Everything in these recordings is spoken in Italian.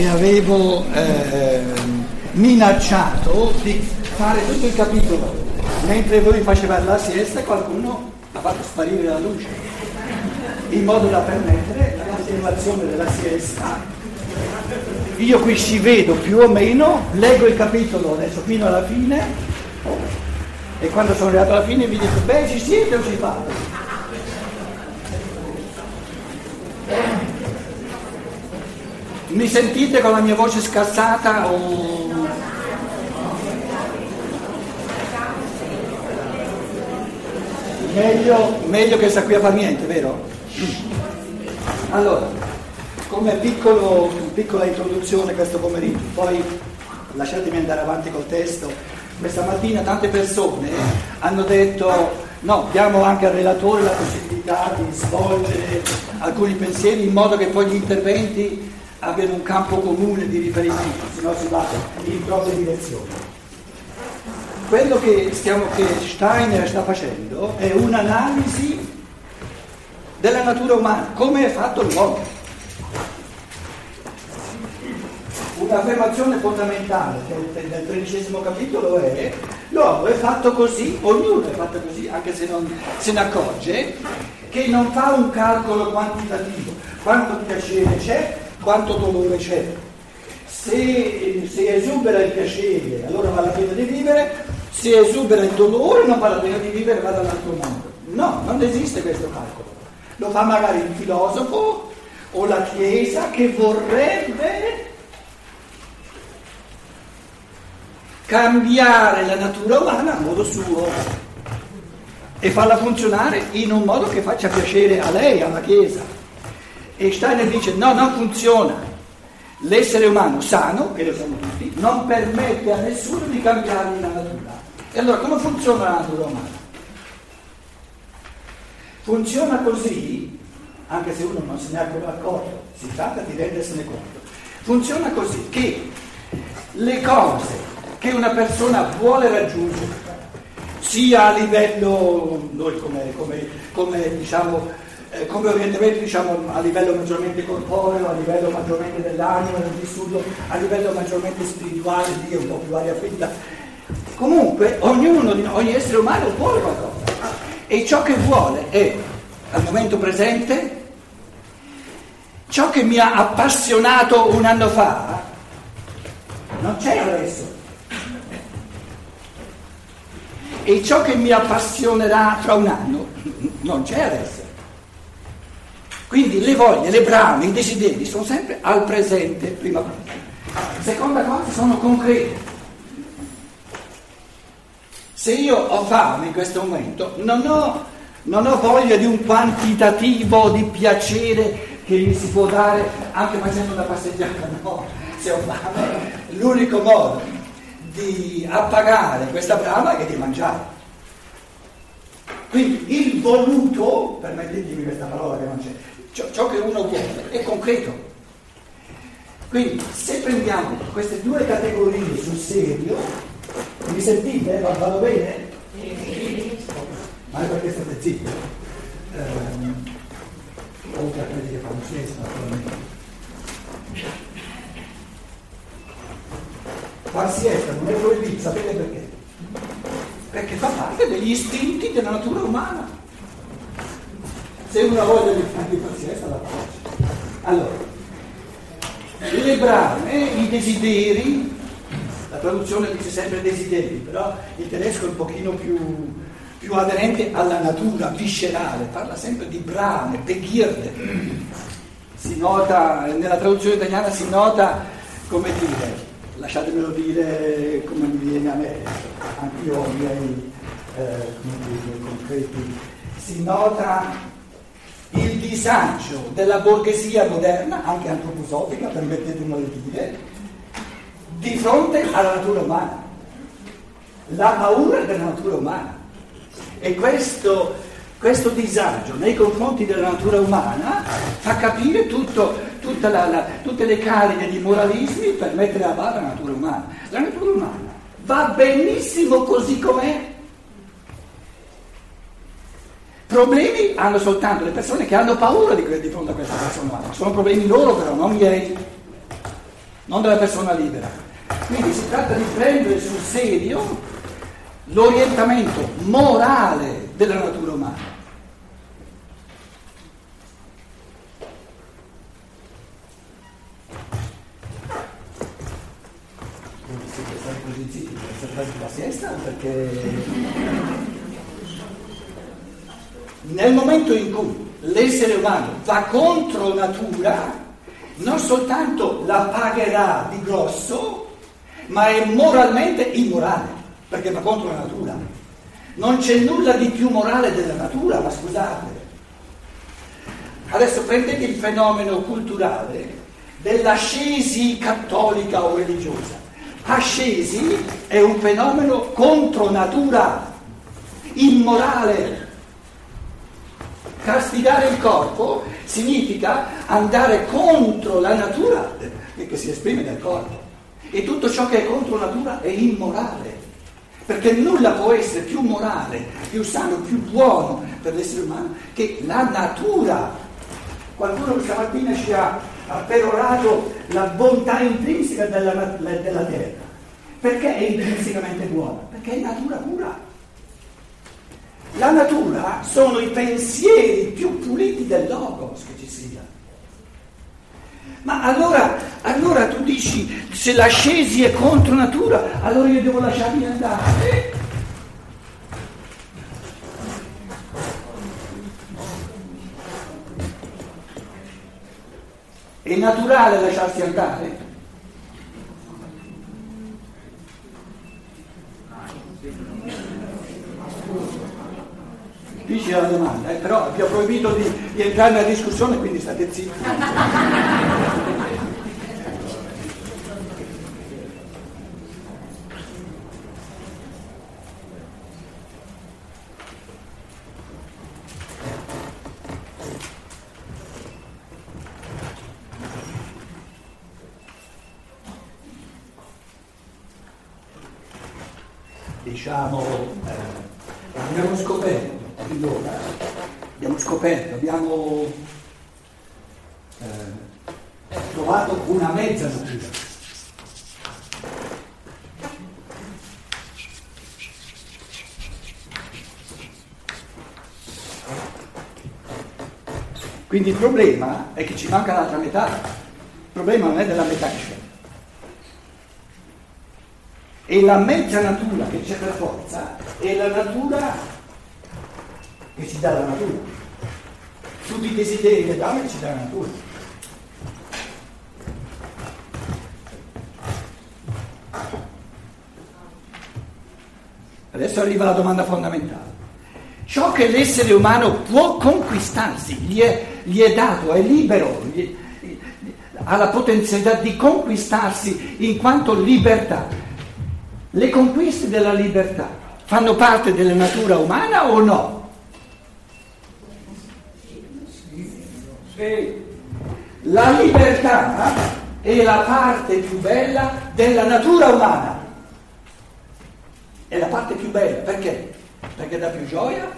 che avevo eh, minacciato di fare tutto il capitolo. Mentre voi facevate la siesta qualcuno ha fatto sparire la luce, in modo da permettere la continuazione della siesta. Io qui ci vedo più o meno, leggo il capitolo adesso fino alla fine e quando sono arrivato alla fine vi dico, beh ci siete o ci fate? Mi sentite con la mia voce scassata o... Meglio, meglio che sta qui a far niente, vero? Allora, come piccolo, piccola introduzione questo pomeriggio, poi lasciatemi andare avanti col testo. Questa mattina tante persone hanno detto no, diamo anche al relatore la possibilità di svolgere alcuni pensieri in modo che poi gli interventi abbiano un campo comune di riferimento, se no si va in proprie direzioni. Quello che, stiamo, che Steiner sta facendo è un'analisi della natura umana, come è fatto l'uomo. Un'affermazione fondamentale del tredicesimo capitolo è l'uomo è fatto così, ognuno è fatto così, anche se non se ne accorge, che non fa un calcolo quantitativo, quanto piacere c'è, quanto dolore c'è. Se, se, esubera il piacere, allora vale la pena di vivere, se esubera il dolore non vale la pena di vivere, va dall'altro mondo. No, non esiste questo calcolo. Lo fa magari il filosofo o la Chiesa che vorrebbe cambiare la natura umana a modo suo e farla funzionare in un modo che faccia piacere a lei, alla Chiesa. E Steiner dice no, non funziona. L'essere umano sano, e lo siamo tutti, non permette a nessuno di cambiare la natura. E allora come funziona la natura umana? Funziona così, anche se uno non se ne è ancora accorto, si tratta di rendersene conto. Funziona così che le cose che una persona vuole raggiungere, sia a livello, noi come, come, come diciamo, eh, come orientamento diciamo, a livello maggiormente corporeo, a livello maggiormente dell'anima, del vissuto, a livello maggiormente spirituale, di un po' più aria finta. Comunque ognuno di ogni essere umano vuole qualcosa e ciò che vuole è al momento presente ciò che mi ha appassionato un anno fa non c'è adesso e ciò che mi appassionerà fra un anno non c'è adesso. Quindi le voglie, le brame, i desideri sono sempre al presente, prima cosa. Seconda cosa, sono concreti. Se io ho fame in questo momento, non ho, non ho voglia di un quantitativo di piacere che mi si può dare anche facendo una passeggiata, no, se ho fame. L'unico modo di appagare questa brama è di mangiare. Quindi il voluto, permettetemi questa parola che non c'è, ciò, ciò che uno vuole è concreto. Quindi se prendiamo queste due categorie sul serio, mi sentite? Va, vado bene? Ma è perché state zitti. Um, oltre a quelli che fanno siesta naturalmente. Far siesta non è proibito, sapete perché? Perché fa parte degli istinti della natura umana. Se uno ha voglia di fare pazienza la faccia. Allora, le brame, i desideri, la traduzione dice sempre desideri, però il tedesco è un pochino più, più aderente alla natura viscerale, parla sempre di brame, Begierde. Si nota, nella traduzione italiana si nota, come dire, lasciatemelo dire come mi viene a me, anch'io ho i miei eh, concreti, si nota il disagio della borghesia moderna, anche antroposofica, permettetemi di dire, di fronte alla natura umana, la paura della natura umana. E questo, questo disagio nei confronti della natura umana fa capire tutto, la, la, tutte le cariche di moralismi per mettere a bada la natura umana. La natura umana va benissimo così com'è Problemi hanno soltanto le persone che hanno paura di, di fronte a questa persona, sono problemi loro però, non miei. non della persona libera. Quindi si tratta di prendere sul serio l'orientamento morale della natura umana. Siete stati così zitti saltare la siesta perché nel momento in cui l'essere umano va contro natura, non soltanto la pagherà di grosso, ma è moralmente immorale, perché va contro la natura. Non c'è nulla di più morale della natura, ma scusate. Adesso prendete il fenomeno culturale dell'ascesi cattolica o religiosa. Ascesi è un fenomeno contro natura, immorale, Castigare il corpo significa andare contro la natura che si esprime nel corpo. E tutto ciò che è contro natura è immorale. Perché nulla può essere più morale, più sano, più buono per l'essere umano che la natura. Qualcuno questa mattina ci ha, perorato la bontà intrinseca della, della terra. Perché è intrinsecamente buona? Perché è natura pura. La natura sono i pensieri più puliti del logos che ci sia. Ma allora, allora tu dici, se l'ascesi è contro natura, allora io devo lasciarmi andare. È naturale lasciarsi andare? Dici la domanda, eh? però vi ho proibito di, di entrare nella discussione, quindi state zitti. diciamo, eh, abbiamo scoperto allora abbiamo scoperto, abbiamo eh, trovato una mezza natura. Quindi il problema è che ci manca l'altra metà. Il problema non è della metà che c'è. E la mezza natura che c'è per forza è la natura che ci dà la natura. Tutti i desideri che che ci dà la natura. Adesso arriva la domanda fondamentale. Ciò che l'essere umano può conquistarsi, gli è, gli è dato, è libero, gli, ha la potenzialità di conquistarsi in quanto libertà. Le conquiste della libertà fanno parte della natura umana o no? La libertà è la parte più bella della natura umana. È la parte più bella, perché? Perché dà più gioia,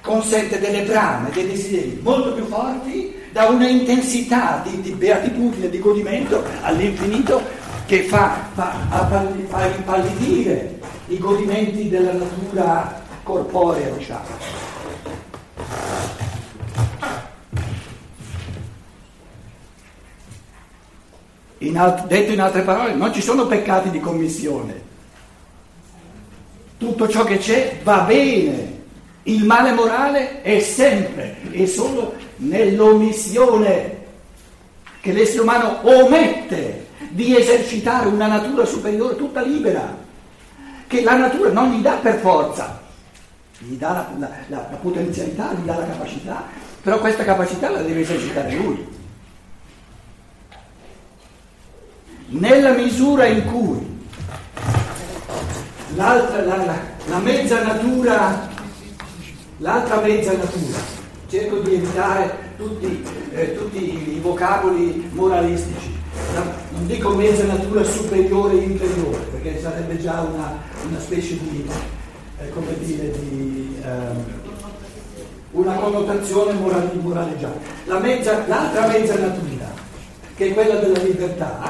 consente delle brame, dei desideri molto più forti, da una intensità di, di beatitudine, di godimento all'infinito che fa, fa, fa impallidire i godimenti della natura corporea, diciamo. In alt- detto in altre parole, non ci sono peccati di commissione. Tutto ciò che c'è va bene. Il male morale è sempre e solo nell'omissione che l'essere umano omette di esercitare una natura superiore tutta libera, che la natura non gli dà per forza, gli dà la, la, la, potenzialità, gli dà la capacità, però questa capacità la deve esercitare lui. Nella misura in cui l'altra, la, la, la mezza natura, l'altra mezza natura, cerco di evitare tutti, eh, tutti i vocaboli moralistici, non dico mezza natura superiore e inferiore, perché sarebbe già una, una specie di, eh, come dire, di... Eh, una connotazione morale, moraleggiante. La mezza, l'altra mezza natura, che è quella della libertà,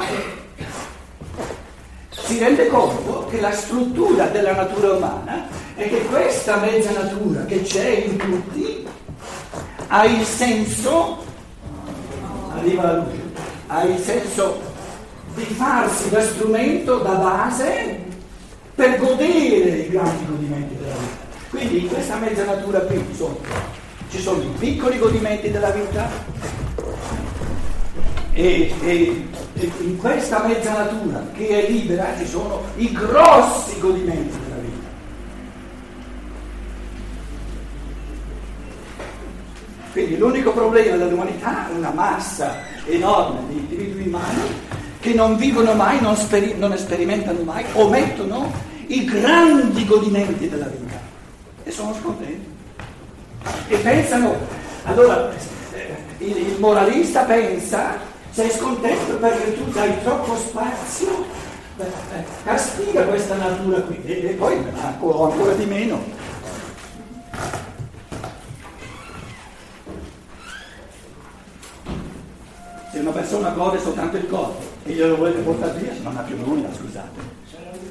rende conto che la struttura della natura umana è che questa mezza natura che c'è in tutti ha il senso, arriva la luce, ha il senso di farsi da strumento, da base per godere i grandi godimenti della vita. Quindi in questa mezza natura qui sono, ci sono i piccoli godimenti della vita e, e, in questa mezza natura che è libera ci sono i grossi godimenti della vita. Quindi l'unico problema dell'umanità è una massa enorme di individui umani che non vivono mai, non, speri- non sperimentano mai, omettono i grandi godimenti della vita e sono scontenti. E pensano, allora eh, il, il moralista pensa sei scontento perché tu dai troppo spazio? Eh, castiga questa natura qui e, e poi ho ancora di meno. Se una persona gode soltanto il corpo e glielo volete portare via, non ha più nulla, scusate.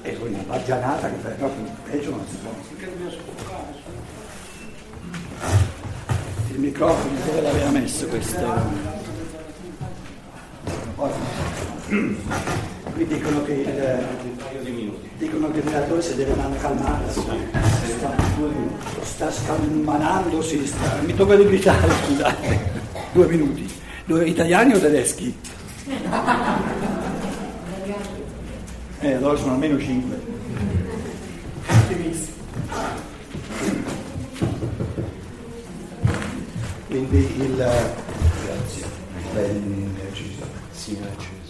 È una baggianata che per proprio peggio non si può. Il microfono dove l'aveva messo questo? Qui dicono che il, dicono che il relatore si deve calmare, sta, sta scalmanandosi, sta, mi tocca di gridare, scusate, due minuti. Due, italiani o tedeschi? Eh, allora sono almeno cinque. Quindi il... Grazie. Signature.